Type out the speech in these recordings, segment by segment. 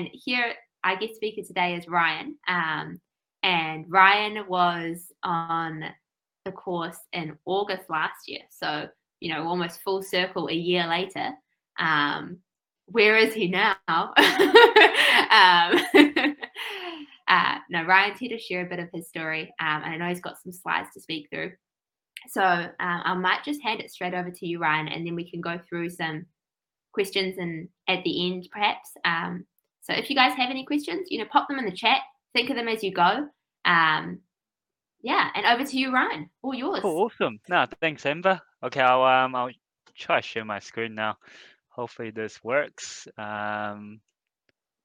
and here our guest speaker today is Ryan. Um, and Ryan was on the course in August last year. So, you know, almost full circle a year later. Um, where is he now? um, uh, no, Ryan's here to share a bit of his story. Um, and I know he's got some slides to speak through. So um, I might just hand it straight over to you, Ryan, and then we can go through some questions and at the end, perhaps. Um, so if you guys have any questions, you know, pop them in the chat. Think of them as you go. Um, yeah, and over to you, Ryan. All yours. Cool, awesome. No, thanks, Amber. Okay, I'll um, I'll try to share my screen now. Hopefully this works. Um,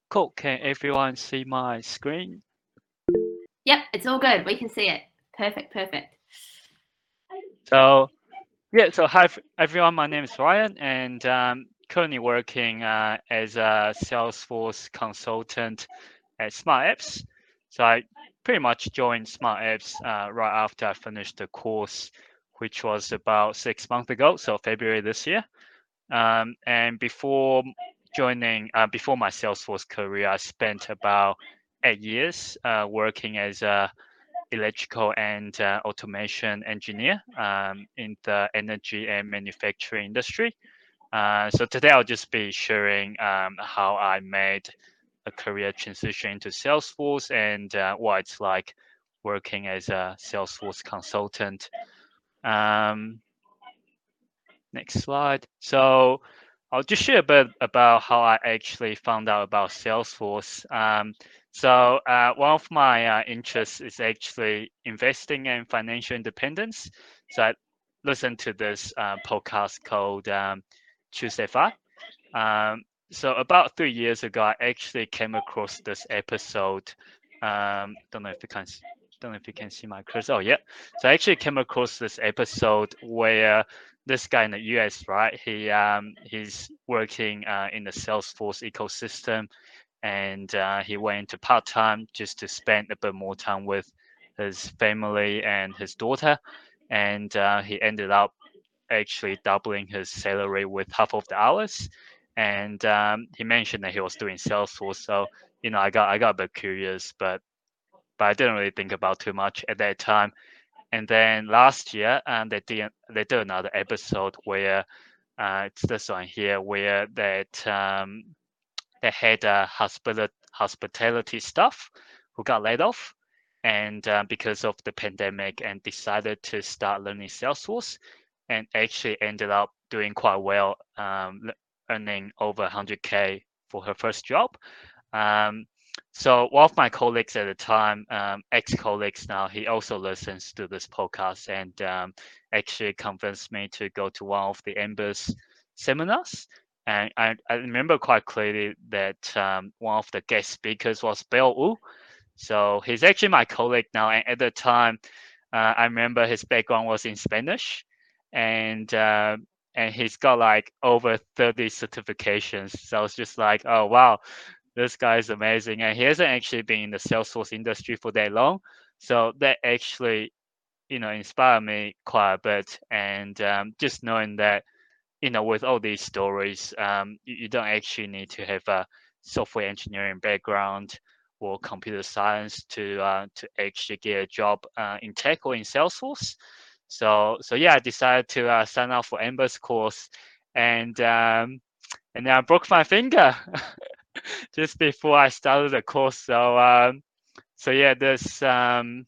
cool. Can everyone see my screen? Yep, it's all good. We can see it. Perfect, perfect. So, yeah. So hi everyone. My name is Ryan, and um, currently working uh, as a Salesforce consultant at Smart Apps. So I pretty much joined Smart Apps uh, right after I finished the course, which was about six months ago, so February this year. Um, and before joining, uh, before my Salesforce career, I spent about eight years uh, working as a electrical and uh, automation engineer um, in the energy and manufacturing industry. Uh, so today I'll just be sharing um, how I made a career transition into Salesforce and uh, what it's like working as a Salesforce consultant. Um, next slide. So I'll just share a bit about how I actually found out about Salesforce. Um, so uh, one of my uh, interests is actually investing and financial independence. So I listened to this uh, podcast called um, Um, so about three years ago, I actually came across this episode. Um, don't know if you can don't know if you can see my cursor. Oh yeah. So I actually came across this episode where this guy in the US, right? He um he's working uh, in the Salesforce ecosystem, and uh, he went into part time just to spend a bit more time with his family and his daughter, and uh, he ended up actually doubling his salary with half of the hours and um, he mentioned that he was doing Salesforce. So you know, I got I got a bit curious, but but I didn't really think about too much at that time. And then last year, um, they did they did another episode where uh, it's this one here where that um, they had a hospital hospitality staff who got laid off, and uh, because of the pandemic, and decided to start learning Salesforce, and actually ended up doing quite well, um, earning over 100k for her first job. Um, so one of my colleagues at the time, um, ex-colleagues now, he also listens to this podcast and um, actually convinced me to go to one of the Amber's seminars. And I, I remember quite clearly that um, one of the guest speakers was Bill Wu. So he's actually my colleague now. And at the time, uh, I remember his background was in Spanish. And uh, and he's got like over 30 certifications. So it's just like, oh wow, this guy is amazing. And he hasn't actually been in the Salesforce industry for that long. So that actually, you know, inspired me quite a bit. And um, just knowing that, you know, with all these stories, um, you, you, don't actually need to have a software engineering background or computer science to uh, to actually get a job uh, in tech or in Salesforce. So so yeah, I decided to uh, sign up for Amber's course, and um, and then I broke my finger just before I started the course. So um, so yeah, this um,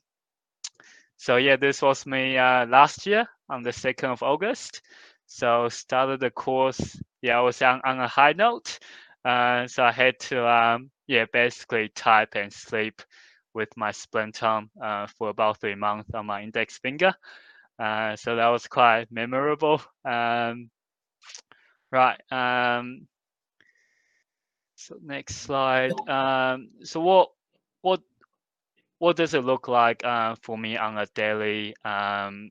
so yeah, this was me uh, last year on the second of August. So started the course. Yeah, I was on, on a high note. Uh, so I had to um, yeah basically type and sleep with my splint arm uh, for about three months on my index finger. Uh, so that was quite memorable. Um, right. Um, so next slide. Um, so what what what does it look like uh, for me on a daily um,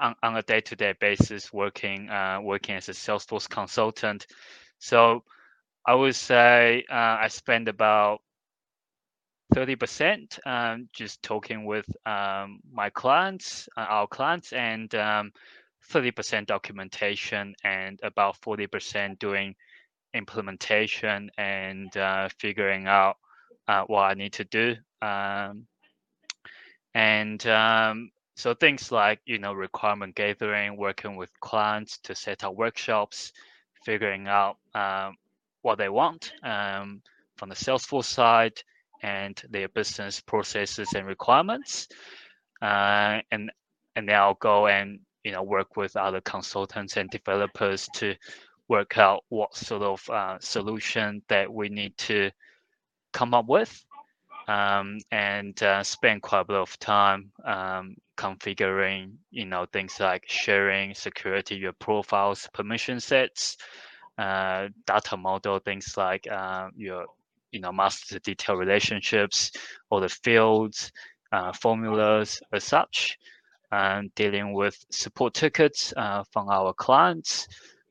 on, on a day-to-day basis working uh, working as a Salesforce consultant? So I would say uh, I spend about 30% um, just talking with um, my clients, uh, our clients, and um, 30% documentation and about 40% doing implementation and uh, figuring out uh, what I need to do. Um, and um, so things like you know requirement gathering, working with clients to set up workshops, figuring out um, what they want um, from the Salesforce side and their business processes and requirements, uh, and and then I'll go and you know work with other consultants and developers to work out what sort of uh, solution that we need to come up with um, and uh, spend quite a bit of time um, configuring, you know, things like sharing, security, your profiles, permission sets, uh, data model, things like uh, your, you know, master detail relationships, all the fields, uh, formulas as such, and dealing with support tickets uh, from our clients,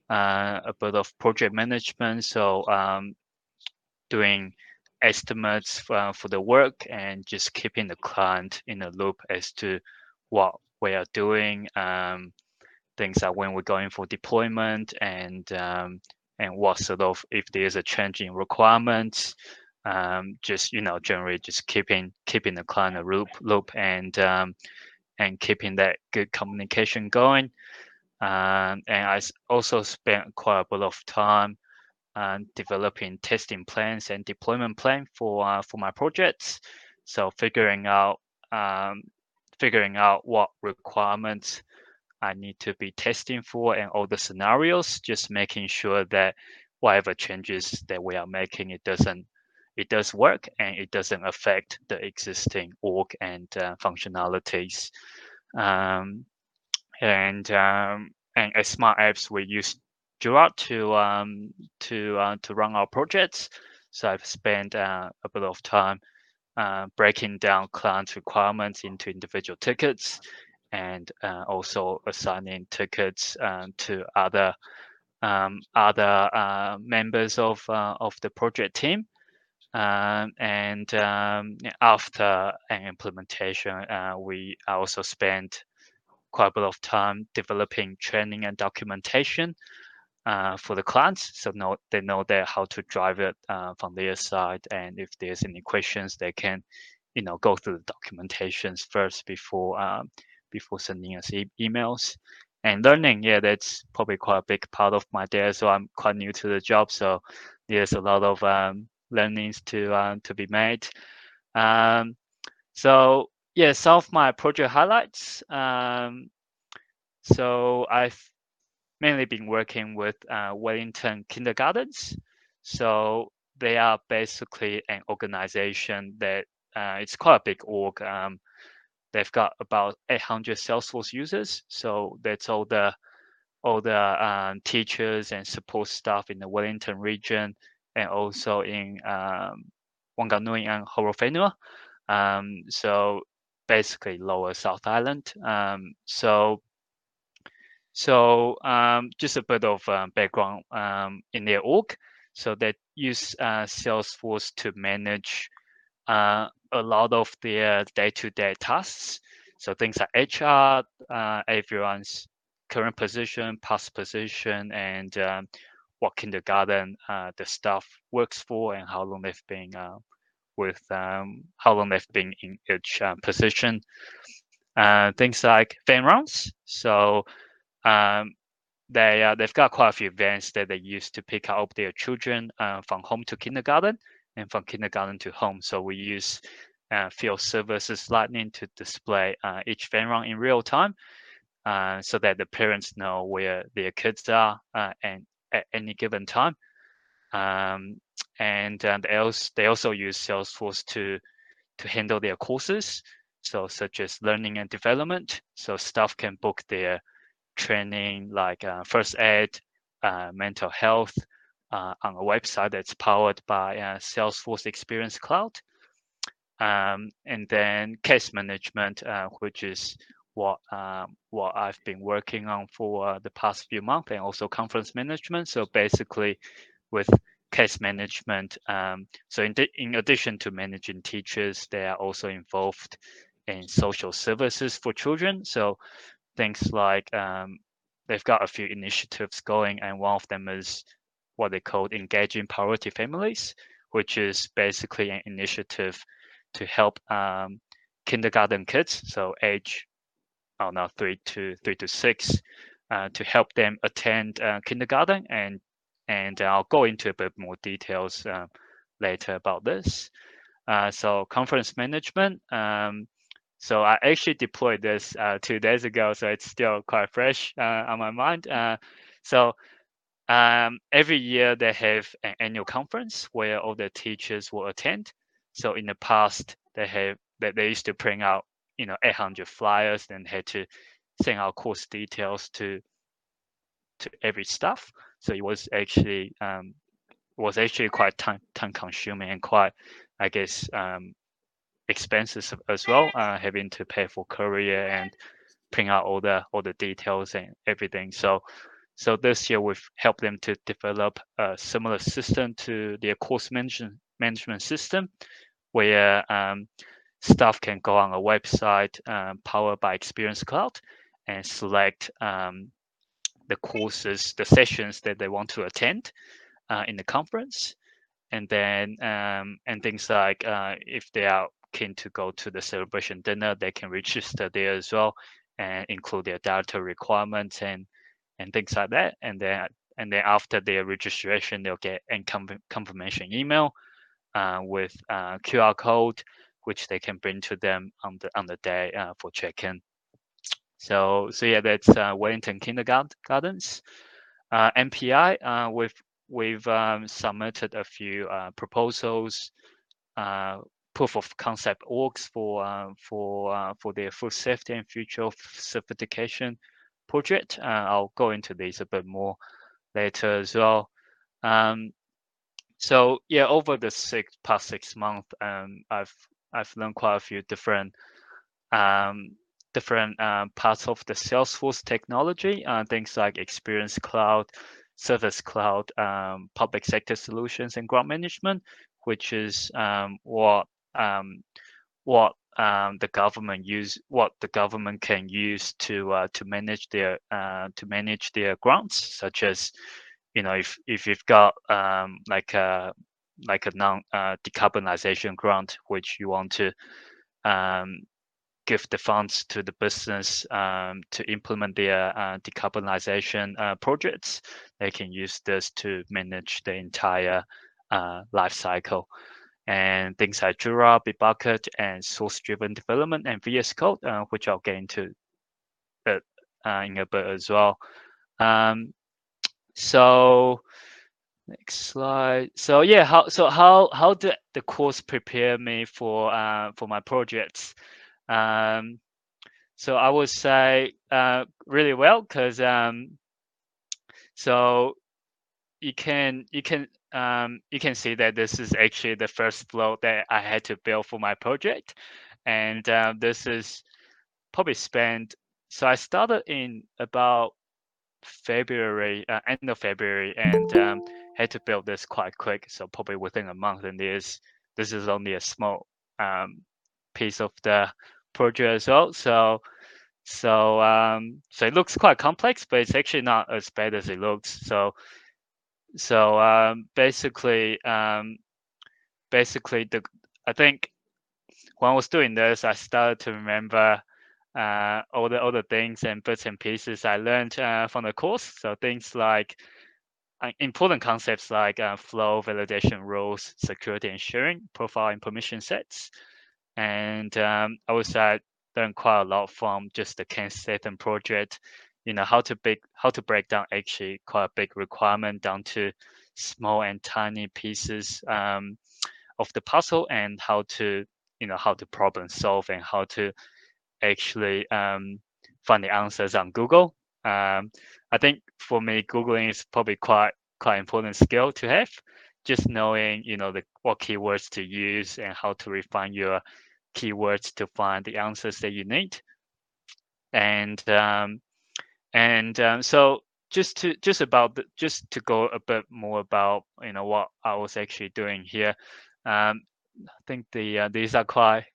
uh, a bit of project management. So um, doing estimates for, for the work and just keeping the client in a loop as to what we are doing, um, things like when we're going for deployment and um, and what sort of if there's a change in requirements, um, just you know generally just keeping keeping the client a loop loop and um, and keeping that good communication going. Um, and I also spent quite a bit of time uh, developing testing plans and deployment plan for uh, for my projects. So figuring out um, figuring out what requirements I need to be testing for and all the scenarios, just making sure that whatever changes that we are making, it doesn't it does work and it doesn't affect the existing org and uh, functionalities. Um, and um, and as smart apps, we use Jira to um, to uh, to run our projects. So I've spent uh, a bit of time uh, breaking down client requirements into individual tickets and uh, also assigning tickets um, to other um, other uh, members of uh, of the project team. Um, and um, after an implementation, we also spent quite a bit of time developing training and documentation uh, for the clients. So know, they know that how to drive it uh, from their side. And if there's any questions, they can, you know, go through the documentations first before um, before sending us e- emails. And learning, yeah, that's probably quite a big part of my day. So I'm quite new to the job, so there's a lot of um, learnings to uh, to be made. Um, so yeah, some of my project highlights. Um, so I've mainly been working with uh, Wellington kindergartens. So they are basically an organization that uh, it's quite a big org. Um, they've got about 800 Salesforce users. So that's all the all the um, teachers and support staff in the Wellington region, and also in um, Wanganui and Horowhenua. Um, so basically Lower South Island. Um, so so um, just a bit of um, background um, in their org. So they use uh, Salesforce to manage a lot of their day-to-day tasks. So things like HR, uh, everyone's current position, past position, and um, what kindergarten uh, the staff works for, and how long they've been uh, with, um, how long they've been in each uh, position. things like fan rounds. So um, they uh, they've got quite a few events that they use to pick up their children uh, from home to kindergarten and from kindergarten to home. So we use uh, field services lightning to display uh, each van run in real time, uh, so that the parents know where their kids are uh, and at any given time. Um, and and they also they also use Salesforce to to handle their courses, so such as learning and development. So staff can book their training like uh, first aid, uh, mental health uh, on a website that's powered by uh, Salesforce Experience Cloud. Um, and then case management, uh, which is what um, what I've been working on for uh, the past few months, and also conference management. So basically, with case management, um, so in, in addition to managing teachers, they are also involved in social services for children. So things like um, they've got a few initiatives going, and one of them is what they call engaging priority families, which is basically an initiative to help um, kindergarten kids, so age, I don't know, three to three to six, uh, to help them attend uh, kindergarten, and and I'll go into a bit more details uh, later about this. Uh, so conference management. Um, so I actually deployed this uh, two days ago, so it's still quite fresh uh, on my mind. so um, every year they have an annual conference where all the teachers will attend. So in the past, they have that they used to print out, you know, 800 flyers and had to send out course details to to every staff. So it was actually um, was actually quite time time consuming and quite, I guess, um, expenses as well. Uh, having to pay for courier and print out all the all the details and everything. So so this year we've helped them to develop a similar system to their course management management system, where um, staff can go on a website um, powered by Experience Cloud and select um, the courses, the sessions that they want to attend uh, in the conference, and then um, and things like uh, if they are keen to go to the celebration dinner, they can register there as well and include their data requirements and and things like that. And then and then after their registration, they'll get a confirmation email uh, with uh, QR code, which they can bring to them on the on the day uh, for check-in. So so yeah, that's uh, Wellington Kindergartens. Uh, MPI, we've we've um, submitted a few proposals, proof of concept orgs for for for their food safety and future certification project. Uh, I'll go into this a bit more later as well. Um, so yeah, over the six past six months, um, I've I've learned quite a few different um, different um, parts of the Salesforce technology, uh, things like Experience Cloud, Service Cloud, um, public sector solutions, and grant management, which is um, what um, what um, the government use what the government can use to uh, to manage their uh, to manage their grants, such as you know if if you've got um, like a like a non uh, decarbonization grant which you want to um, give the funds to the business um, to implement their uh, decarbonization uh, projects, they can use this to manage the entire uh, life cycle and things like Jira, Bitbucket, and source-driven development and VS Code, uh, which I'll get into it, uh, in a bit as well. Um, so next slide. So yeah, how so how how did the course prepare me for uh, for my projects? Um, so I would say uh, really well because um, so you can you can um, you can see that this is actually the first flow that I had to build for my project. And uh, this is probably spent, so I started in about February, uh, end of February, and um, had to build this quite quick. So probably within a month. And this, this is only a small um, piece of the project as well. So so um, so it looks quite complex, but it's actually not as bad as it looks. So so um, basically, um, basically the I think when I was doing this, I started to remember uh, all the other things and bits and pieces I learned uh, from the course. So things like uh, important concepts like uh, flow, validation rules, security and sharing, profile and permission sets. And um, I learned quite a lot from just the Ken Statham project you know how to big how to break down actually quite a big requirement down to small and tiny pieces um, of the puzzle and how to you know how to problem solve and how to actually um, find the answers on Google. Um, I think for me, Googling is probably quite quite important skill to have. Just knowing you know the what keywords to use and how to refine your keywords to find the answers that you need. And um, and um, so just to just about the, just to go a bit more about you know what I was actually doing here. Um, I think the uh, these are quite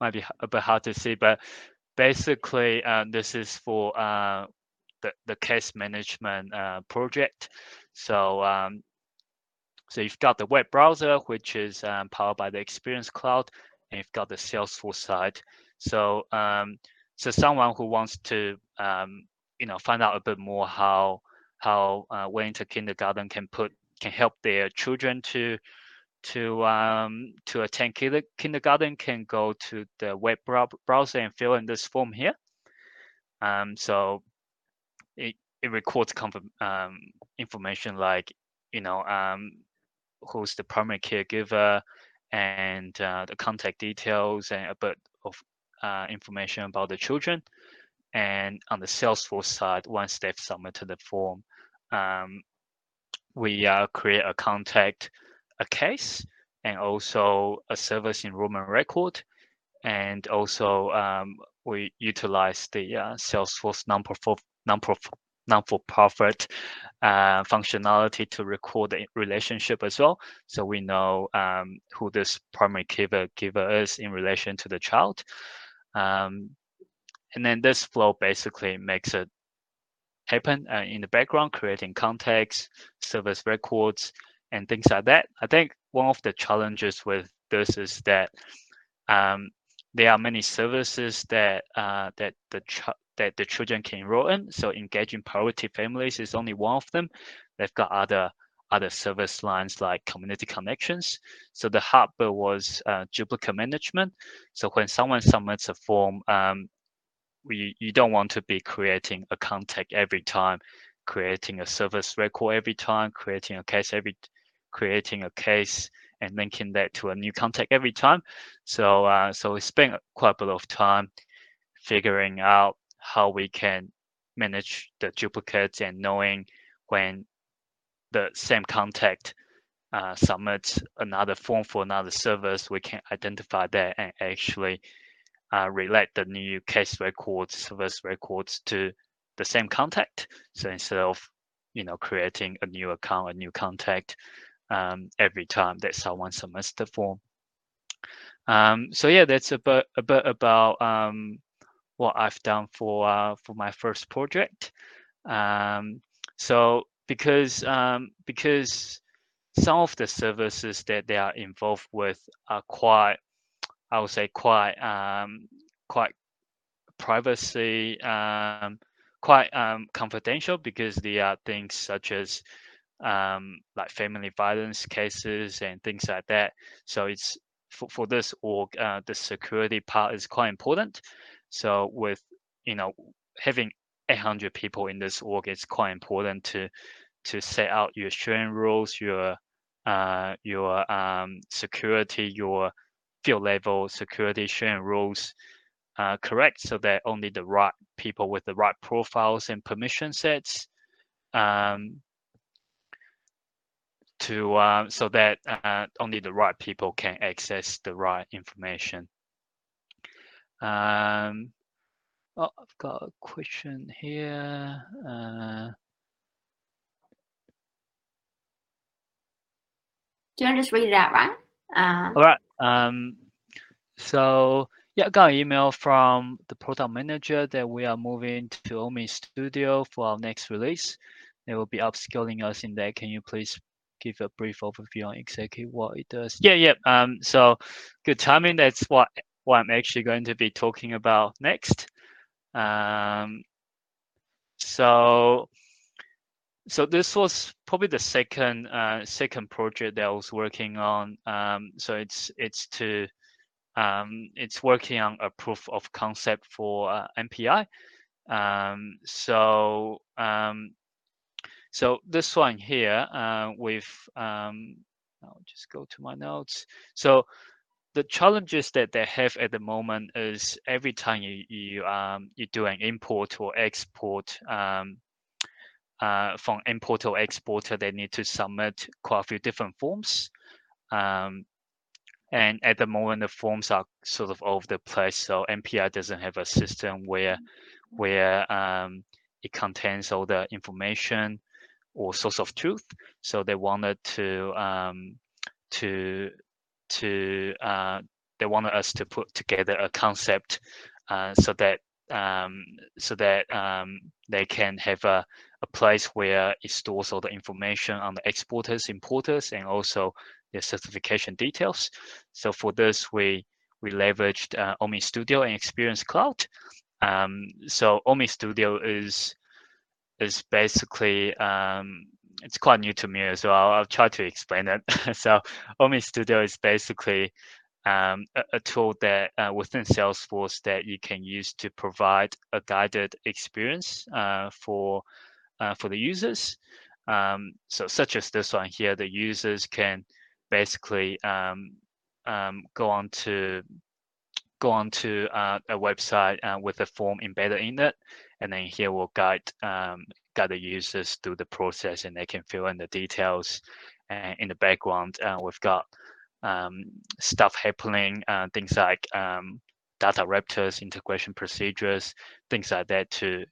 might be a bit hard to see, but basically uh, this is for uh, the, the case management uh, project. So um, so you've got the web browser, which is um, powered by the Experience Cloud, and you've got the Salesforce side. So um, so someone who wants to um, you know find out a bit more how how uh, Wellington Kindergarten can put can help their children to to um, to attend kindergarten can go to the web browser and fill in this form here. Um, so it, it records um, information like you know um, who's the primary caregiver and uh, the contact details and a bit of uh, information about the children. And on the Salesforce side, once they've submitted the form, um, we uh, create a contact, a case, and also a service enrollment record. And also um, we utilize the uh, Salesforce non-profit non-for-profit uh, functionality to record the relationship as well. So we know um, who this primary giver, giver is in relation to the child. Um, and then this flow basically makes it happen uh, in the background, creating context, service records, and things like that. I think one of the challenges with this is that um, there are many services that uh, that the that the children can enroll in. So engaging priority families is only one of them. They've got other other service lines like community connections. So the hub was uh, duplicate management. So when someone submits a form, um, we, you don't want to be creating a contact every time, creating a service record every time, creating a case every, creating a case and linking that to a new contact every time. So uh, so we spent quite a bit of time figuring out how we can manage the duplicates and knowing when the same contact uh, submits another form for another service, we can identify that and actually uh, relate the new case records, service records to the same contact. So instead of you know creating a new account, a new contact um, every time that someone submits the form. Um, so yeah, that's a bit a bit about um, what I've done for uh, for my first project. Um, so because um, because some of the services that they are involved with are quite, I would say, quite um, quite privacy, um, quite um, confidential because there are things such as um, like family violence cases and things like that. So it's for, for this org, uh, the security part is quite important. So with you know having 800 people in this org, it's quite important to to set out your sharing rules, your uh, your um, security, your field level security sharing rules uh, correct, so that only the right people with the right profiles and permission sets um, to uh, so that uh, only the right people can access the right information. Um, oh, I've got a question here. Uh, Do you want to just read it out, right? Uh, all right. Um, so yeah, got an email from the product manager that we are moving to OmniStudio for our next release. They will be upskilling us in that. Can you please give a brief overview on exactly what it does? Yeah, yeah. Um, so good timing. That's what what I'm actually going to be talking about next. Um, so, so this was probably the second uh, second project that I was working on. Um, so it's it's to um, it's working on a proof of concept for uh, MPI. Um, so um, so this one here uh, with um, I'll just go to my notes. So the challenges that they have at the moment is every time you you um you do an import or export uh, from importer or exporter, they need to submit quite a few different forms. Um, and at the moment, the forms are sort of all over the place. So MPI doesn't have a system where where um, it contains all the information or source of truth. So they wanted to um, to to uh, they wanted us to put together a concept uh, so that um, so that um, they can have a, a place where it stores all the information on the exporters, importers, and also their certification details. So for this, we we leveraged uh, Studio and Experience Cloud. Um, so OmniStudio is is basically um, it's quite new to me well. I'll, I'll try to explain it. so OmniStudio is basically um, a, a, tool that uh, within Salesforce that you can use to provide a guided experience uh, for uh, for the users. Um, so such as this one here, the users can basically um, um go on to go on to uh, a website uh, with a form embedded in it, and then here we'll guide um, guide the users through the process, and they can fill in the details. And in the background, uh, we've got um, stuff happening, uh, things like um, DataRaptors, integration procedures, things like that to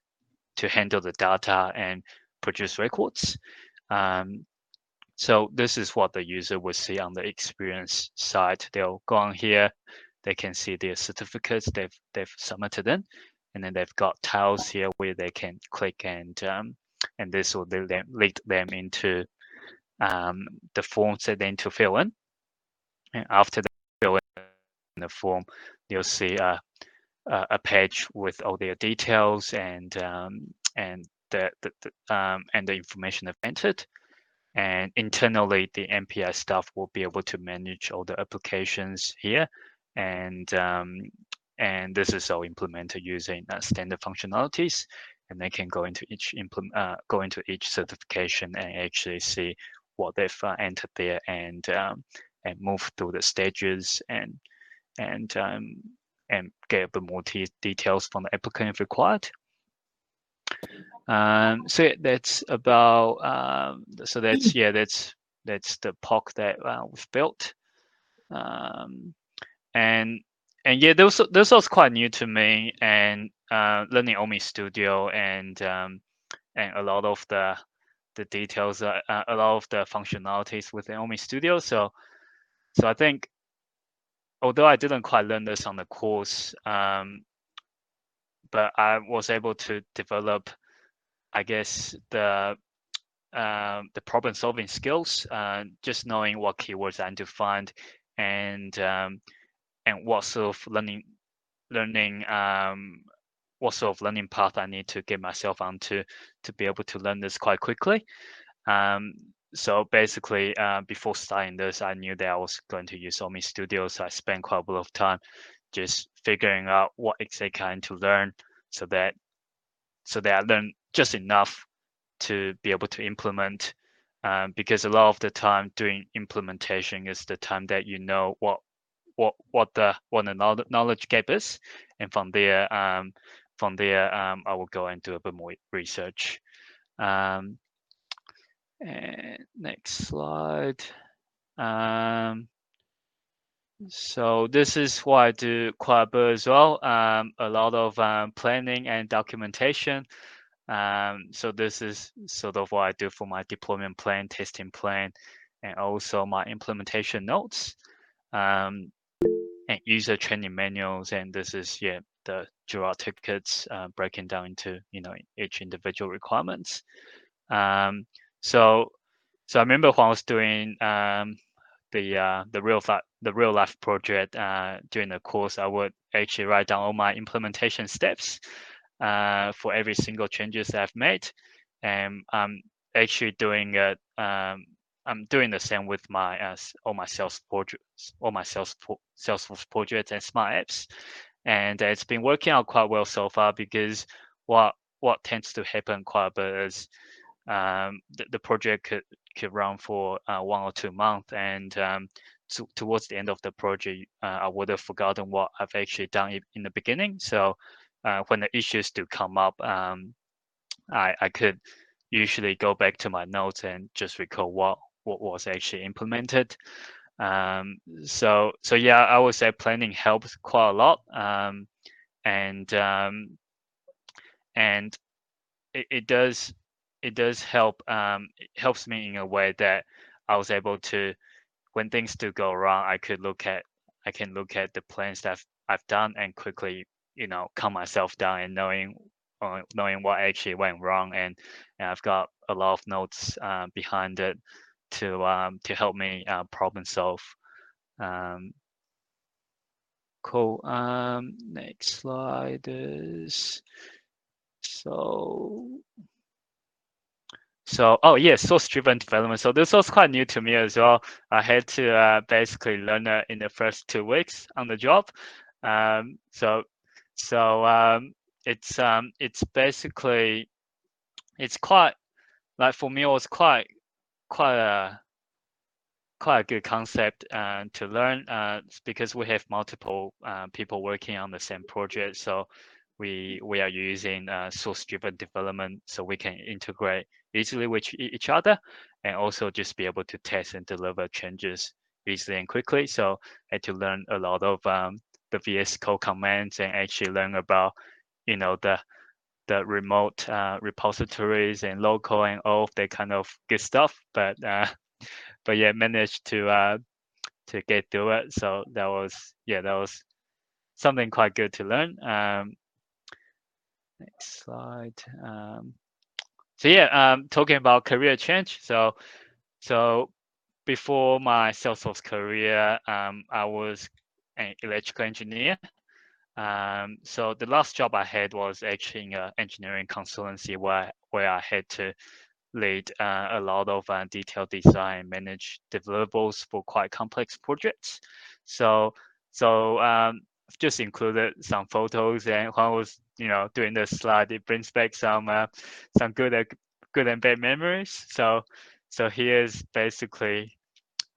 to handle the data and produce records. Um, so this is what the user will see on the experience side. They'll go on here, they can see their certificates they've they've submitted in, and then they've got tiles here where they can click and um, and this will lead them, into um, the forms that they need to fill in. And after they fill in the form, you'll see a, a page with all their details and um, and the, the, the um, and the information they've entered. And internally, the MPI staff will be able to manage all the applications here, and um, and this is all implemented using uh, standard functionalities. And they can go into each implement, uh, go into each certification and actually see what they've uh, entered there and um, and move through the stages and and um, and get a bit more details from the applicant if required. Um, so that's about um, so that's yeah that's that's the POC that uh, we've built, um, and and yeah this this was quite new to me and uh, learning OmniStudio and um, and a lot of the the details, uh, uh, a lot of the functionalities within OmniStudio. So so I think, although I didn't quite learn this on the course, um, but I was able to develop, I guess, the um, the problem solving skills, uh, just knowing what keywords I need to find and um, and what sort of learning learning um, what sort of learning path I need to get myself onto to be able to learn this quite quickly. Um, so basically, uh, before starting this, I knew that I was going to use OmniStudio. So I spent quite a bit of time just figuring out what exactly I need to learn so that so that I learned just enough to be able to implement. Um, because a lot of the time doing implementation is the time that you know what what what the what the knowledge gap is, and from there um, from there um, I will go and do a bit more research. Um, and next slide. Um, so this is what I do quite a bit as well. Um, a lot of um, planning and documentation. Um, so this is sort of what I do for my deployment plan, testing plan, and also my implementation notes um, and user training manuals. And this is yeah the Jira tickets uh, breaking down into you know each individual requirements. Um, so, so I remember when I was doing um, the uh, the real the real life project uh, during the course, I would actually write down all my implementation steps uh, for every single changes that I've made, and I'm actually doing it. Um, I'm doing the same with my uh, all my sales projects, all my sales Salesforce projects and smart apps, and it's been working out quite well so far because what what tends to happen quite a bit is um, the, the, project could, could run for uh, one or two months and um, to, towards the end of the project uh, i would have forgotten what i've actually done in the beginning. So uh, when the issues do come up um, I, I could usually go back to my notes and just recall what what was actually implemented. Um, so so yeah i would say planning helps quite a lot um, and um, and it, it does it does help um, it helps me in a way that I was able to when things do go wrong I could look at I can look at the plans that I've, I've done and quickly you know calm myself down and knowing uh, knowing what actually went wrong and, and I've got a lot of notes uh, behind it to um, to help me uh, problem solve. Um, cool. Um, next slide is so. So, oh yeah, source-driven development. So this was quite new to me as well. I had to uh, basically learn it in the first two weeks on the job. Um, so, so um, it's um, it's basically it's quite like for me it was quite quite a quite a good concept uh, to learn uh, because we have multiple uh, people working on the same project. So we we are using uh, source-driven development so we can integrate easily with each other and also just be able to test and deliver changes easily and quickly. So I had to learn a lot of um, the VS Code commands and actually learn about you know the the remote uh, repositories and local and all of that kind of good stuff. But uh, but yeah, managed to uh, to get through it. So that was yeah, that was something quite good to learn. Um, next slide. Um, so yeah, um, talking about career change. So so before my Salesforce career, um, I was an electrical engineer. Um, so the last job I had was actually in an engineering consultancy where where I had to lead uh, a lot of uh, detailed design, manage deliverables for quite complex projects. So so um, just included some photos, and I was you know doing the slide, it brings back some uh, some good uh, good and bad memories. So so here's basically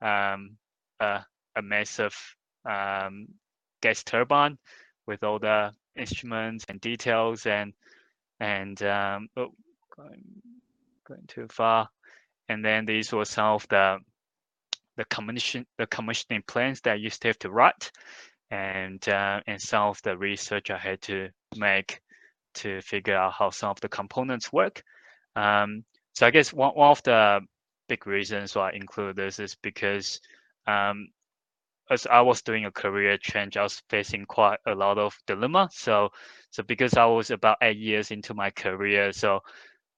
um, a, a massive um, gas turbine with all the instruments and details and and um, oh, going, going too far. And then these were some of the the commission the commissioning plans that I used to have to write, and uh, and some of the research I had to make to figure out how some of the components work. Um, so I guess one, one of the big reasons why I include this is because um, as I was doing a career change, I was facing quite a lot of dilemma. So, so because I was about eight years into my career, so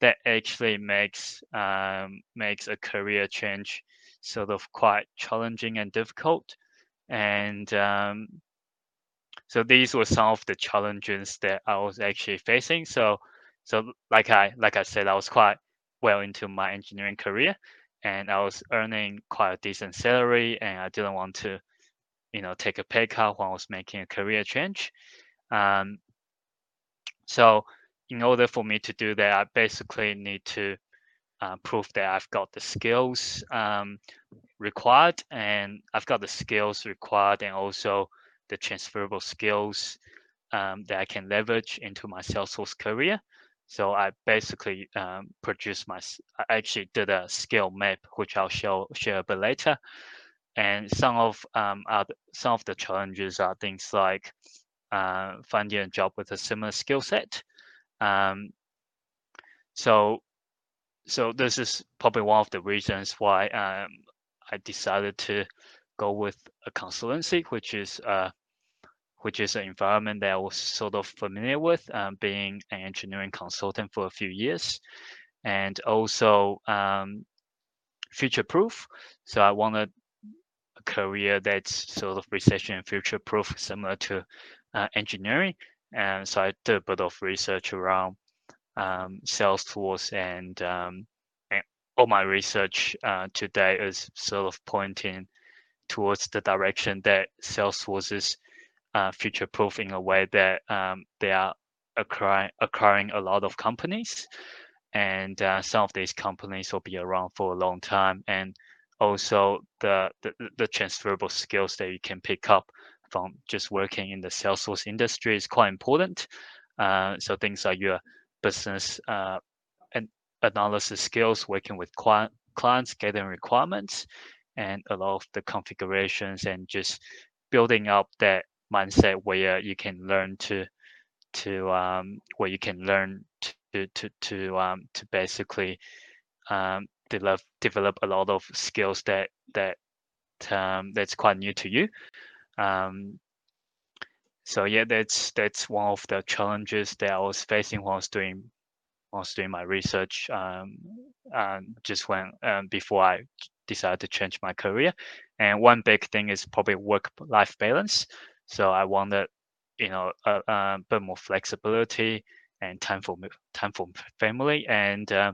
that actually makes um, makes a career change sort of quite challenging and difficult. And um, so these were some of the challenges that I was actually facing. So, so like I like I said, I was quite well into my engineering career, and I was earning quite a decent salary, and I didn't want to you know take a pay cut when I was making a career change. Um, so in order for me to do that, I basically need to uh, prove that I've got the skills um, required, and I've got the skills required, and also the transferable skills um, that I can leverage into my Salesforce career. So I basically um, produced my, I actually did a skill map, which I'll show share a bit later and some of um, other, some of the challenges are things like uh, finding a job with a similar skill set. Um, so, so this is probably one of the reasons why um, I decided to go with a consultancy, which is uh, which is an environment that I was sort of familiar with, um, being an engineering consultant for a few years, and also um, future proof. So I wanted a career that's sort of recession future proof, similar to uh, engineering. And so I did a bit of research around um, Salesforce, and, um, and, all my research uh, today is sort of pointing towards the direction that Salesforce is uh, future proof in a way that um, they are acquiring, acquiring a lot of companies. And uh, some of these companies will be around for a long time. And also the, the, the transferable skills that you can pick up from just working in the Salesforce industry is quite important. Uh, so things like your business uh, and analysis skills, working with client, clients, getting requirements, and a lot of the configurations, and just building up that mindset where you can learn to to um, where you can learn to to to um, to basically um, develop develop a lot of skills that that um, that's quite new to you. Um, so yeah, that's that's one of the challenges that I was facing while I was doing while I was doing my research. Um, just when um, before I decided to change my career, and one big thing is probably work-life balance. So I wanted, you know, a, a bit more flexibility and time for time for family and uh,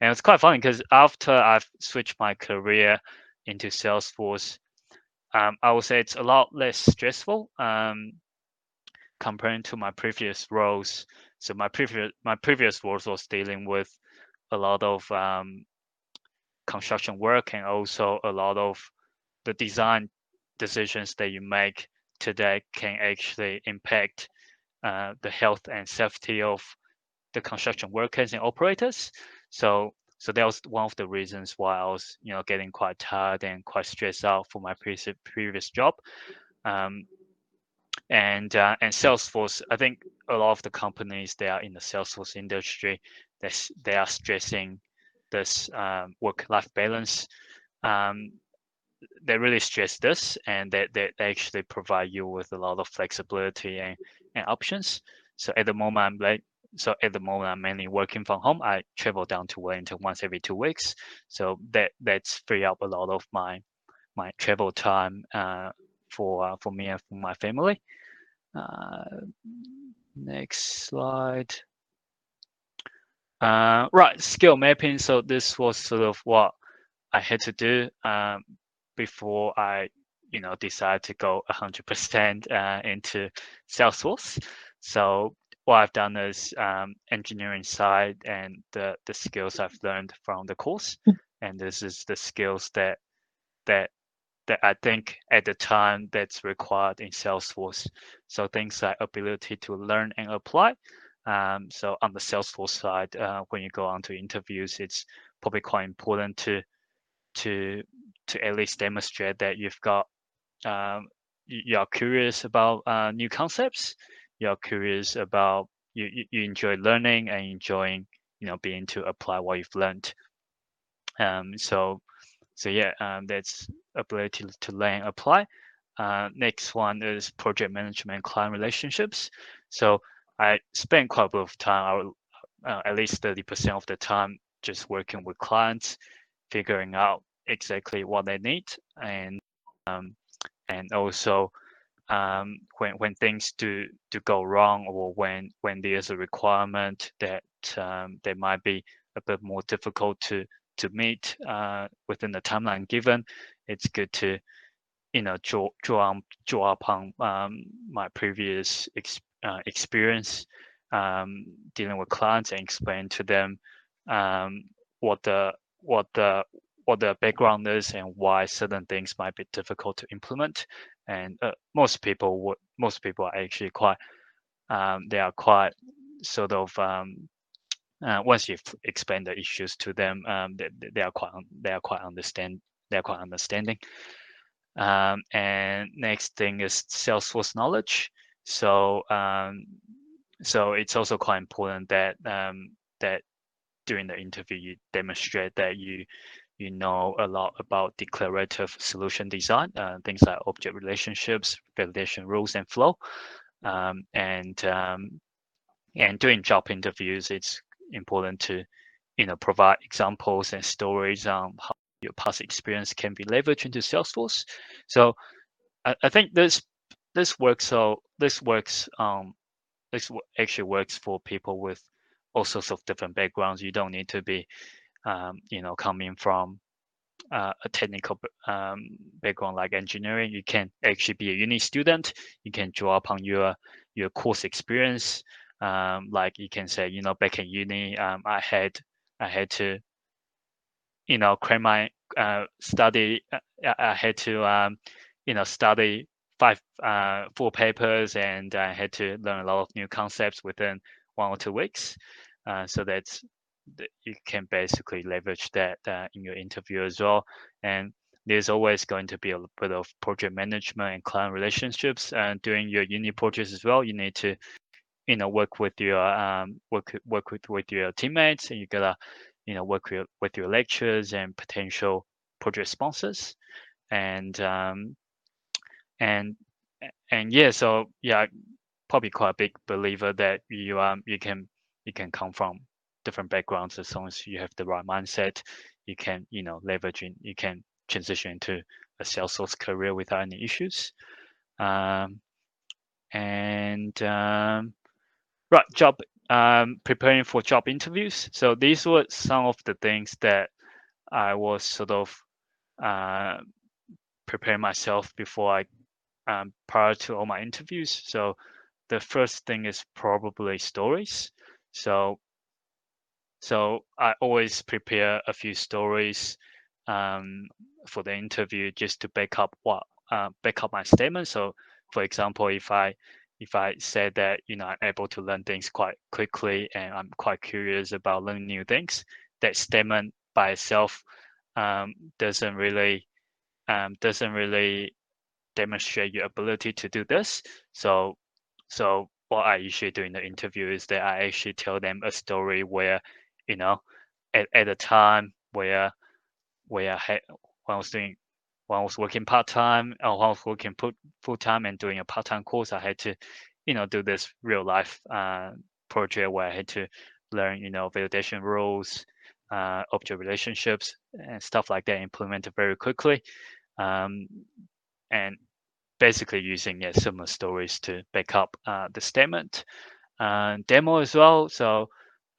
and it's quite funny because after I've switched my career into Salesforce, um, I would say it's a lot less stressful um, comparing to my previous roles. So my previous my previous roles was dealing with a lot of um, construction work and also a lot of the design decisions that you make today can actually impact uh, the health and safety of the construction workers and operators. So so that was one of the reasons why I was you know getting quite tired and quite stressed out for my previous previous job. Um, and uh, and Salesforce, I think a lot of the companies that are in the Salesforce industry, they they are stressing this um, work-life balance. Um, they really stress this, and they, they actually provide you with a lot of flexibility and, and options. So at the moment, I'm like so at the moment I'm mainly working from home. I travel down to Wellington once every two weeks, so that that's free up a lot of my my travel time uh, for uh, for me and for my family. Uh, next slide. Uh, right, skill mapping. So this was sort of what I had to do um, before I, you know, decided to go 100% uh, into Salesforce. So what I've done is um, engineering side and the, the skills I've learned from the course. Hmm. And this is the skills that that that I think at the time that's required in Salesforce. So things like ability to learn and apply. Um, so on the Salesforce side, uh, when you go on to interviews, it's probably quite important to to to at least demonstrate that you've got um, you're curious about uh, new concepts. You're curious about you, you enjoy learning and enjoying you know being to apply what you've learned. Um so so yeah um that's ability to learn apply. Uh, next one is project management client relationships. So i spend quite a bit of time uh, at least 30% of the time just working with clients figuring out exactly what they need and um, and also um, when when things do do go wrong or when when there's a requirement that um, they might be a bit more difficult to to meet uh, within the timeline given, it's good to you know draw draw draw upon um, my previous ex, uh, experience um, dealing with clients and explain to them um, what the what the what the background is and why certain things might be difficult to implement. And uh, most people would most people are actually quite um, they are quite sort of um, uh, once you've explained the issues to them um, they, they are quite they are quite understand they are quite understanding. Um, and next thing is salesforce knowledge so um, so it's also quite important that um, that during the interview you demonstrate that you you know a lot about declarative solution design, uh, things like object relationships, validation rules, and flow. Um, and um, and during job interviews, it's important to you know provide examples and stories on how your past experience can be leveraged into Salesforce. So I, I think this this works. So this works. Um, this actually works for people with all sorts of different backgrounds. You don't need to be um, you know, coming from uh, a technical um, background like engineering, you can actually be a uni student. You can draw upon your your course experience. Um, like you can say, you know, back in uni, um, I had I had to, you know, cram my uh, study. Uh, I had to, um, you know, study five uh, four papers, and I had to learn a lot of new concepts within one or two weeks. Uh, so that's you can basically leverage that uh, in your interview as well. And there's always going to be a bit of project management and client relationships and during your uni projects as well. You need to, you know, work with your um, work work with, with your teammates, and you gotta, you know, work with, with your lecturers and potential project sponsors, and um, and and yeah, so yeah, probably quite a big believer that you um you can you can come from different backgrounds as long as you have the right mindset. You can you know leverage in, you can transition into a Salesforce career without any issues. Um, and um, right job um, preparing for job interviews. So these were some of the things that I was sort of uh, preparing myself before I um, prior to all my interviews so the first thing is probably stories so so I always prepare a few stories um, for the interview just to back up what uh, back up my statement. So, for example, if I if I said that you know I'm able to learn things quite quickly and I'm quite curious about learning new things, that statement by itself um, doesn't really um, doesn't really demonstrate your ability to do this. So so what I usually do in the interview is that I actually tell them a story where you know, at, at a time where where I had when I was doing when I was working part time or when I was working full time and doing a part time course, I had to, you know, do this real life uh, project where I had to learn, you know, validation rules, uh, object relationships, and stuff like that implemented very quickly, um, and basically using yeah, similar stories to back up uh, the statement. Uh, demo as well. So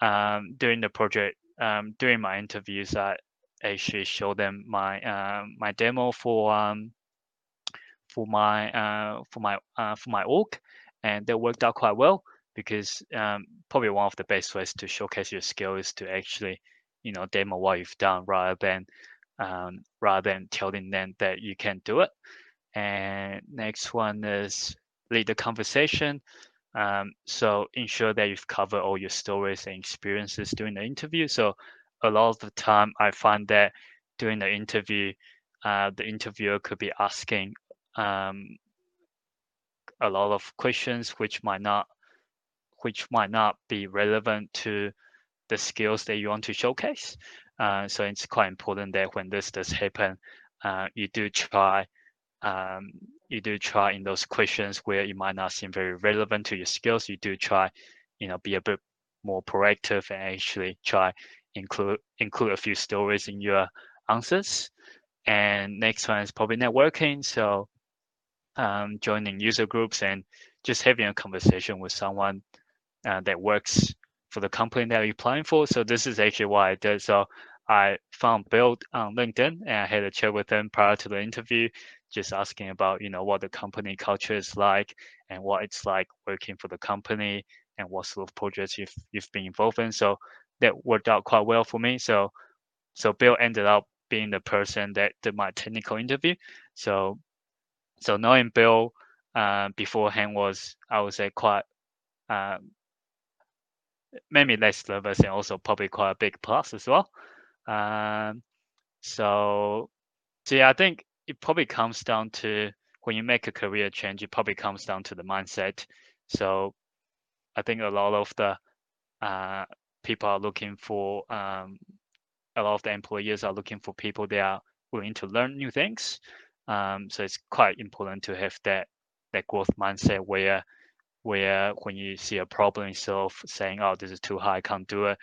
um, during the project, um, during my interviews, I actually show them my uh, my demo for um, for my uh, for my uh, for my org, and that worked out quite well because um, probably one of the best ways to showcase your skill is to actually you know demo what you've done rather than um, rather than telling them that you can do it. And next one is lead the conversation. Um, so ensure that you've covered all your stories and experiences during the interview. So a lot of the time, I find that during the interview, uh, the interviewer could be asking um, a lot of questions which might not which might not be relevant to the skills that you want to showcase. Uh, so it's quite important that when this does happen, uh, you do try um, you do try in those questions where it might not seem very relevant to your skills, you do try, you know, be a bit more proactive and actually try include include a few stories in your answers. And next one is probably networking. So um, joining user groups and just having a conversation with someone uh, that works for the company that you're applying for. So this is actually why I did. So I found Bill on LinkedIn and I had a chat with him prior to the interview just asking about you know what the company culture is like and what it's like working for the company and what sort of projects you've you've been involved in. So that worked out quite well for me. So so Bill ended up being the person that did my technical interview. So so knowing Bill uh, beforehand was I would say quite um, maybe less nervous and also probably quite a big plus as well. Um, so so yeah, I think it probably comes down to when you make a career change, it probably comes down to the mindset. So I think a lot of the uh, people are looking for um, a lot of the employers are looking for people that are willing to learn new things. Um, so it's quite important to have that that growth mindset where where when you see a problem instead of saying, "Oh, this is too high, I can't do it,"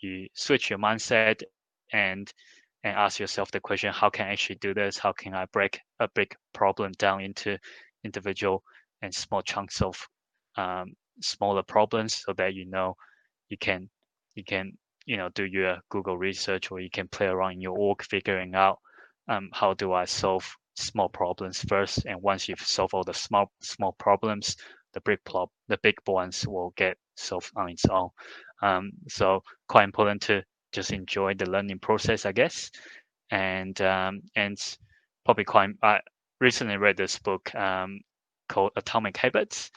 you switch your mindset and and ask yourself the question how can i actually do this? How can i break a big problem down into individual and small chunks of um, smaller problems so that you know you can you can you know do your google research or you can play around in your org figuring out um, how do i solve small problems first? And once you've solved all the small small problems the big prob the big ones will get solved on its own. Um, so quite important to just enjoy the learning process, I guess. And um, and probably. I recently read this book um, called Atomic Habits.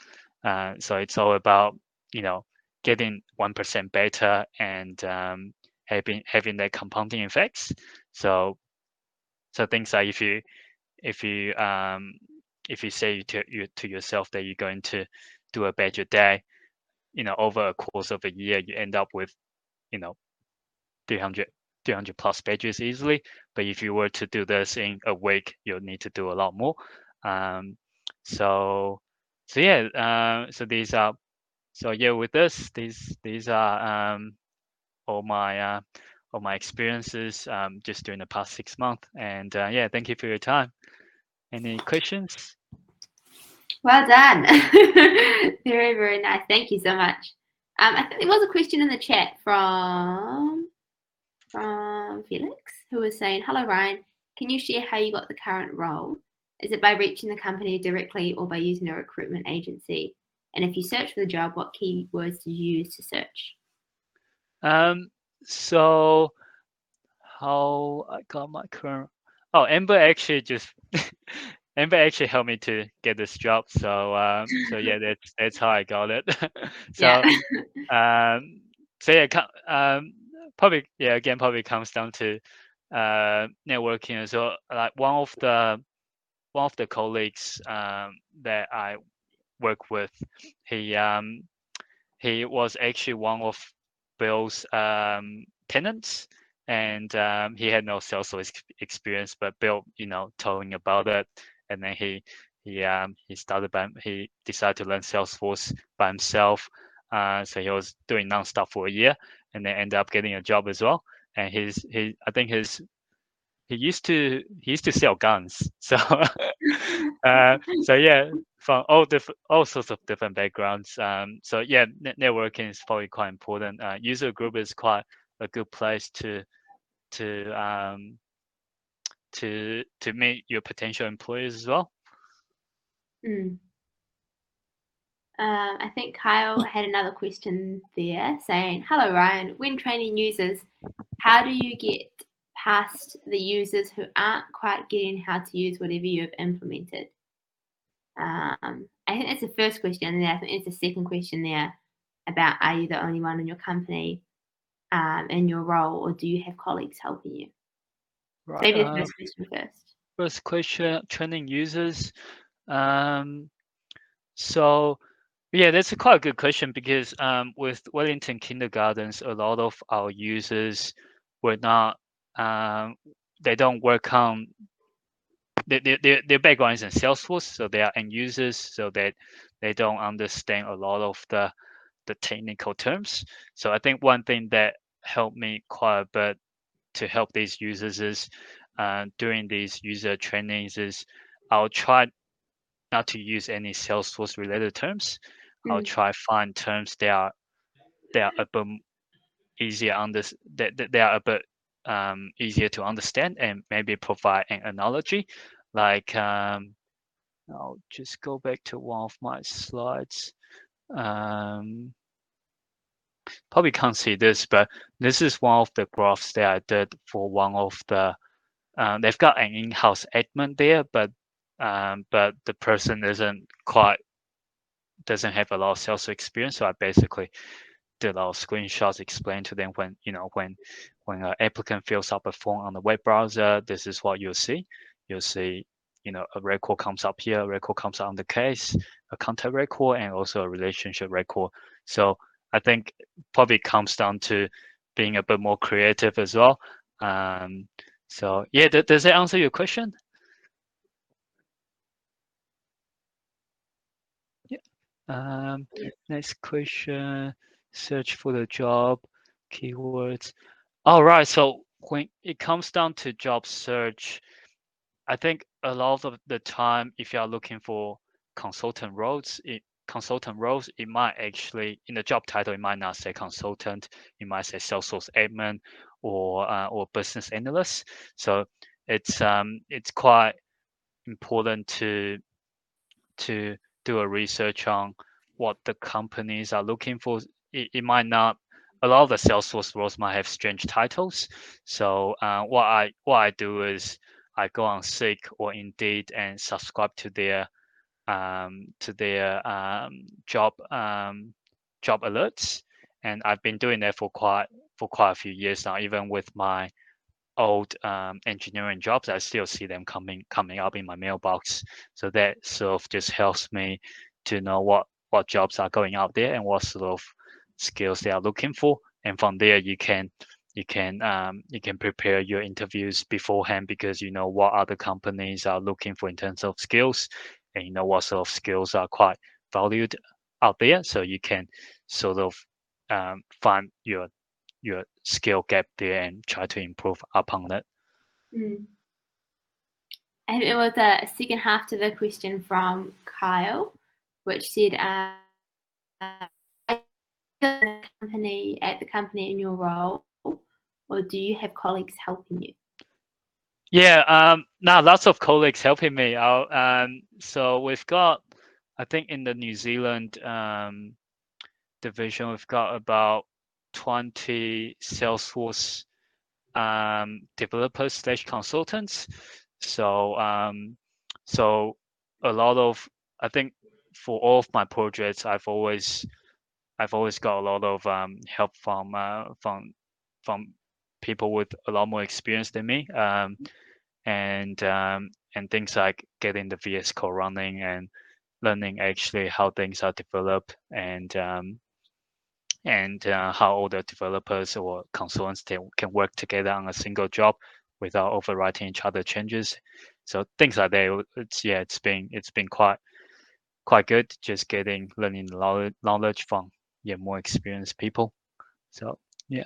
Uh, so it's all about you know getting one percent better and um, having having that compounding effects. So so things like if you if you um, if you say to you to yourself that you're going to do a better day, you know, over a course of a year, you end up with, you know, 300, 300 plus pages easily. But if you were to do this in a week, you'll need to do a lot more. Um, so, so yeah, uh, so these are so yeah with this these these are um, all my uh, all my experiences um, just during the past six months. And uh, yeah, thank you for your time. Any questions? Well done. very very nice. Thank you so much. Um, I think there was a question in the chat from from Felix who was saying, "Hello Ryan, can you share how you got the current role? Is it by reaching the company directly or by using a recruitment agency? And if you search for the job, what keywords did you use to search? Um, so how I got my current oh Amber actually just Amber actually helped me to get this job. So um, so yeah, that's that's how I got it. so um, so yeah, um, probably yeah again probably comes down to uh, networking. So like one of the one of the colleagues um, that I work with, he um, he was actually one of Bill's um, tenants, and um, he had no sales experience, but Bill, you know, told him about it, and then he he um, he started by he decided to learn Salesforce by himself. Uh, so he was doing nonstop for a year, and then end up getting a job as well. And his he I think his he used to he used to sell guns so uh, so yeah from all different all sorts of different backgrounds um, so yeah networking is probably quite important uh, user group is quite a good place to to um, to to meet your potential employees as well mm. Um, I think Kyle had another question there saying, Hello, Ryan. When training users, how do you get past the users who aren't quite getting how to use whatever you have implemented? Um, I think that's the first question. And then I think it's the second question there about are you the only one in your company um, in your role, or do you have colleagues helping you? Right. Maybe the uh, first question first. First question training users. Um, so, yeah, that's a quite a good question because um, with Wellington kindergartens, a lot of our users were not um, they don't work on their, their, their background is in Salesforce, so they are end users, so that they don't understand a lot of the the technical terms. So I think one thing that helped me quite a bit to help these users is uh, during these user trainings is I'll try not to use any Salesforce related terms. I'll try find terms that are that are a bit easier under that, that they are a bit um, easier to understand and maybe provide an analogy. Like, um, I'll just go back to one of my slides. Um, probably can't see this, but this is one of the graphs that I did for one of the. Um, they've got an in-house admin there, but um, but the person isn't quite doesn't have a lot of sales experience. So I basically did a lot of screenshots, explain to them when you know when when an applicant fills up a form on the web browser, this is what you'll see. You'll see, you know, a record comes up here, a record comes on the case, a contact record, and also a relationship record. So I think probably comes down to being a bit more creative as well. Um, so yeah, th- does that answer your question? Um, next question search for the job, keywords. All right. So when it comes down to job search, I think a lot of the time, if you are looking for consultant roles, it, consultant roles, it might actually in the job title, it might not say consultant, it might say Salesforce admin or uh, or business analyst. So it's um it's quite important to to do a research on what the companies are looking for it, it might not a lot of the Salesforce roles might have strange titles. So uh, what I what I do is I go on Seek or Indeed and subscribe to their um, to their um, job um, job alerts, and I've been doing that for quite for quite a few years now. Even with my old um, engineering jobs, I still see them coming coming up in my mailbox. So that sort of just helps me to know what what jobs are going out there and what sort of skills they are looking for and from there you can you can um, you can prepare your interviews beforehand because you know what other companies are looking for in terms of skills and you know what sort of skills are quite valued out there, so you can sort of um, find your your skill gap there and try to improve upon that. Mm. And it was a second half to the question from Kyle, which said, uh, company at the company in your role, or do you have colleagues helping you? Yeah, um, now lots of colleagues helping me out. Um, so we've got, I think, in the New Zealand um, division, we've got about 20 Salesforce um, developers slash consultants. So um, so a lot of I think for all of my projects, I've always I've always got a lot of um, help from uh, from from people with a lot more experience than me, um, and um, and things like getting the VS Code running and learning actually how things are developed and um, and uh, how all the developers or consultants can, can work together on a single job without overwriting each other changes. So things like that. It's yeah, it's been it's been quite quite good just getting learning knowledge from yeah more experienced people. So yeah.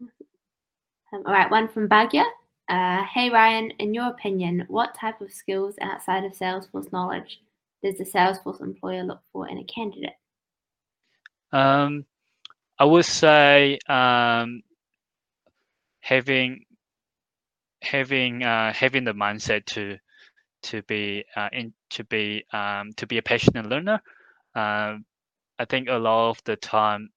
Um, all right, one from Bagya. Uh, hey Ryan, in your opinion, what type of skills outside of Salesforce knowledge does the Salesforce employer look for in a candidate? Um, I would say um, having having uh, having the mindset to to be uh, in to be um, to be a passionate learner. Uh, I think a lot of the time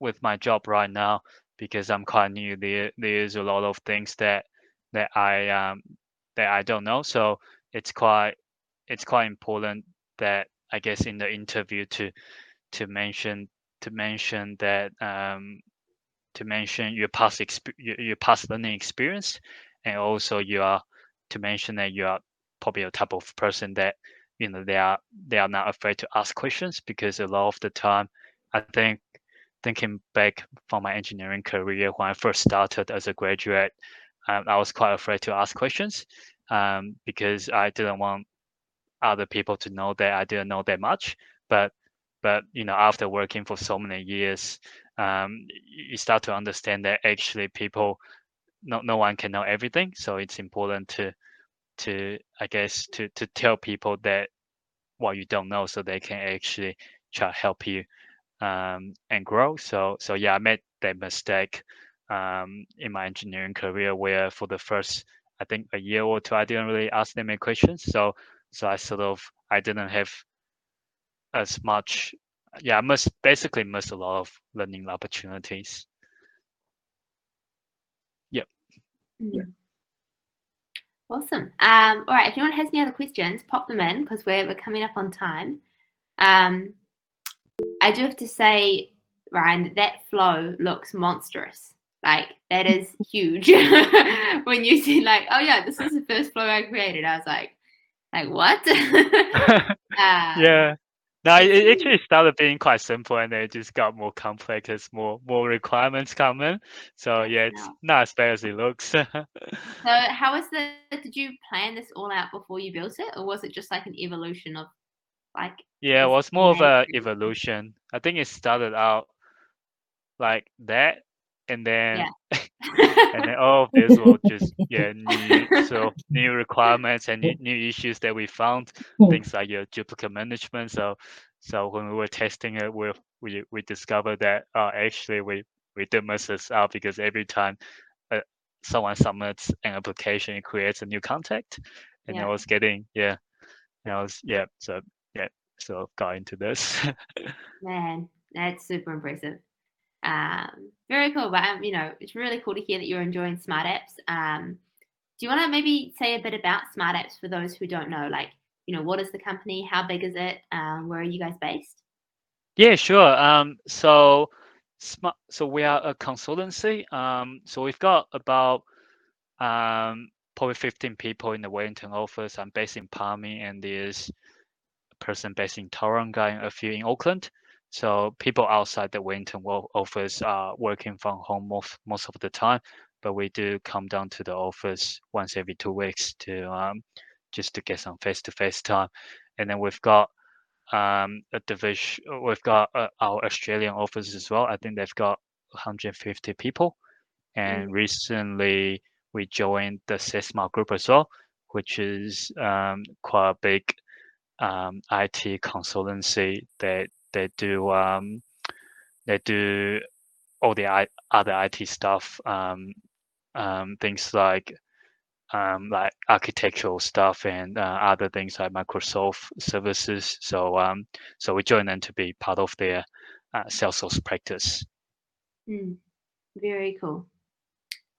with my job right now, because I'm quite new, there there's a lot of things that that I um, that I don't know. So it's quite it's quite important that I guess in the interview to to mention to mention that um, to mention your past exp- your, your past learning experience, and also you are to mention that you are probably a type of person that you know they are they are not afraid to ask questions because a lot of the time, I think thinking back from my engineering career when I first started as a graduate, um, I was quite afraid to ask questions um, because I didn't want other people to know that I didn't know that much. But but you know after working for so many years um, you start to understand that actually people no, no one can know everything. So it's important to to i guess to to tell people that what you don't know so they can actually try to help you um, and grow. So so yeah i made that mistake um, in my engineering career where for the first i think a year or two i didn't really ask them any questions. So so i sort of i didn't have as much yeah I must basically missed a lot of learning opportunities. Yep. Yeah. awesome. Um all right if anyone has any other questions pop them in because we're, we're coming up on time. Um i do have to say ryan that flow looks monstrous. Like that is huge. When you see like oh yeah this is the first flow i created i was like like what? Uh, yeah no, it actually started being quite simple, and then it just got more complex as more more requirements come in. So yeah, it's not as bad as it looks. so how was the? Did you plan this all out before you built it, or was it just like an evolution of, like? Yeah, it was more of a evolution. I think it started out like that, and then yeah. And then all of this will just yeah new so new requirements and new, new issues that we found hmm. things like your duplicate management so so when we were testing it we we, we discovered that uh, actually we we did mess this up because every time uh, someone submits an application it creates a new contact and yeah. I was getting yeah and I was yeah so yeah so got into this man that's super impressive um, very cool. But um, you know, it's really cool to hear that you're enjoying smart apps. Um, do you want to maybe say a bit about smart apps for those who don't know? Like, you know, what is the company? How big is it? Um, where are you guys based? Yeah, sure. Um, so smart. So we are a consultancy. Um, so we've got about um, probably 15 people in the Wellington office. I'm based in Palmy, and there's a person based in Tauranga and a few in Auckland. So people outside the Wellington office are working from home most most of the time, but we do come down to the office once every two weeks to um, just to get some face-to-face time. And then we've got um, a division. We've got uh, our Australian office as well. I think they've got 150 people. And Mm. recently we joined the SysSmart group as well, which is um, quite a big um, IT consultancy that they do um, they do all the I, other IT stuff, um, um, things like um, like architectural stuff and uh, other things like Microsoft services. So um, so we join them to be part of their uh, Salesforce practice. Mm. Very cool.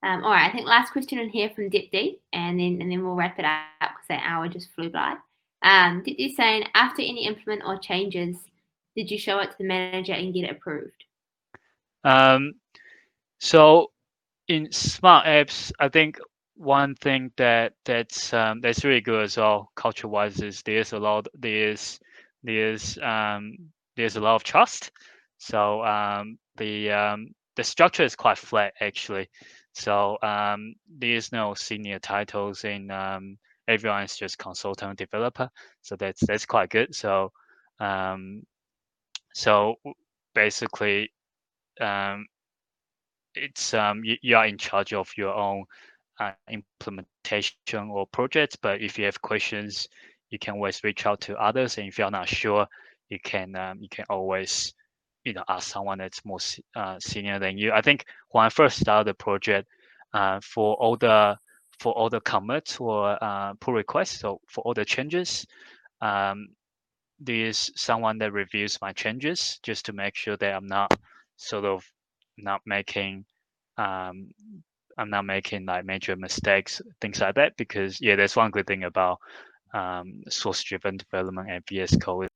Um, all right, I think last question in here from Dipti, and then and then we'll wrap it up because that hour just flew by. Um, Dipti's saying, after any implement or changes, did you show it to the manager and get it approved? Um, so in smart apps, I think one thing that that's um, that's really good as well, culture wise, is there's a lot there's there's um, there's a lot of trust. So um, the um, the structure is quite flat actually. So um, there's no senior titles in um, everyone is just consultant developer. So that's that's quite good. So um, so basically um, it's um, you, you are in charge of your own uh, implementation or project. But if you have questions, you can always reach out to others. And if you're not sure, you can um, you can always you know ask someone that's more uh, senior than you. I think when I first started the project, uh, for all the for all the commits or uh, pull requests, so for all the changes, um, there's someone that reviews my changes just to make sure that I'm not sort of not making um, I'm not making like major mistakes, things like that. Because yeah, there's one good thing about um, source-driven development and VS Code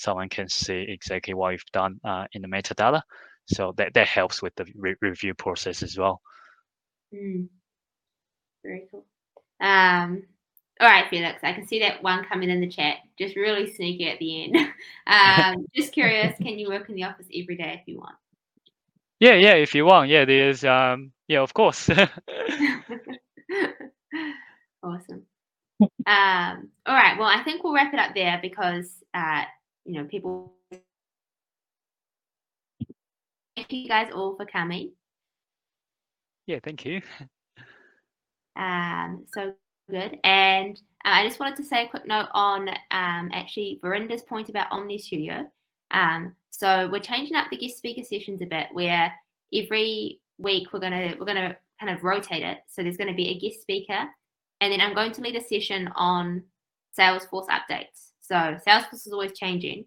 someone can see exactly what you've done uh, in the metadata. So that, that helps with the re review process as well. Mm. Very cool. Um, all right, Felix, I can see that one coming in the chat. Just really sneaky at the end. Um, just curious, can you work in the office every day if you want? Yeah, yeah, if you want. Yeah, there's, um, yeah, of course. awesome. Um, all right, well, I think we'll wrap it up there because uh, you know, people. Thank you guys all for coming. Yeah, thank you. Um, so good. And uh, I just wanted to say a quick note on um, actually Verinda's point about OmniStudio. Um, so we're changing up the guest speaker sessions a bit, where every week we're gonna we're gonna kind of rotate it. So there's to be a guest speaker, and then I'm going to lead a session on Salesforce updates. So Salesforce is always changing,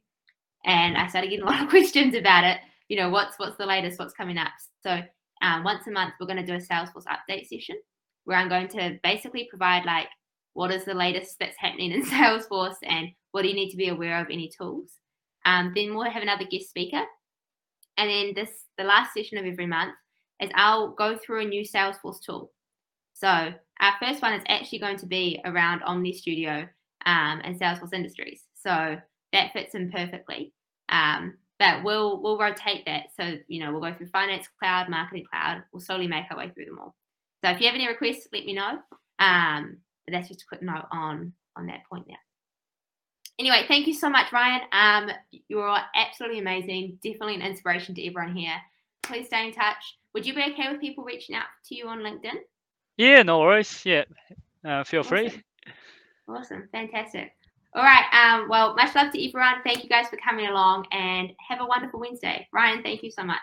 and I started getting a lot of questions about it. You know, what's what's the latest? What's coming up? So um, once a month, we're going to do a Salesforce update session where I'm going to basically provide like what is the latest that's happening in Salesforce and what do you need to be aware of any tools. Um, then we'll have another guest speaker, and then this the last session of every month is I'll go through a new Salesforce tool. So our first one is actually going to be around OmniStudio um, and Salesforce Industries. So that fits in perfectly. Um, but we'll we'll rotate that. So you know we'll go through Finance Cloud, Marketing Cloud. We'll slowly make our way through them all. So if you have any requests, let me know. Um, but that's just a quick note on on that point there. Anyway, thank you so much, Ryan. Um, you're absolutely amazing. Definitely an inspiration to everyone here. Please stay in touch. Would you be okay with people reaching out to you on LinkedIn? Yeah, no worries. Yeah, uh, feel awesome. free. Awesome. Fantastic. All right. Um, well, much love to everyone. Thank you guys for coming along and have a wonderful Wednesday. Ryan, thank you so much.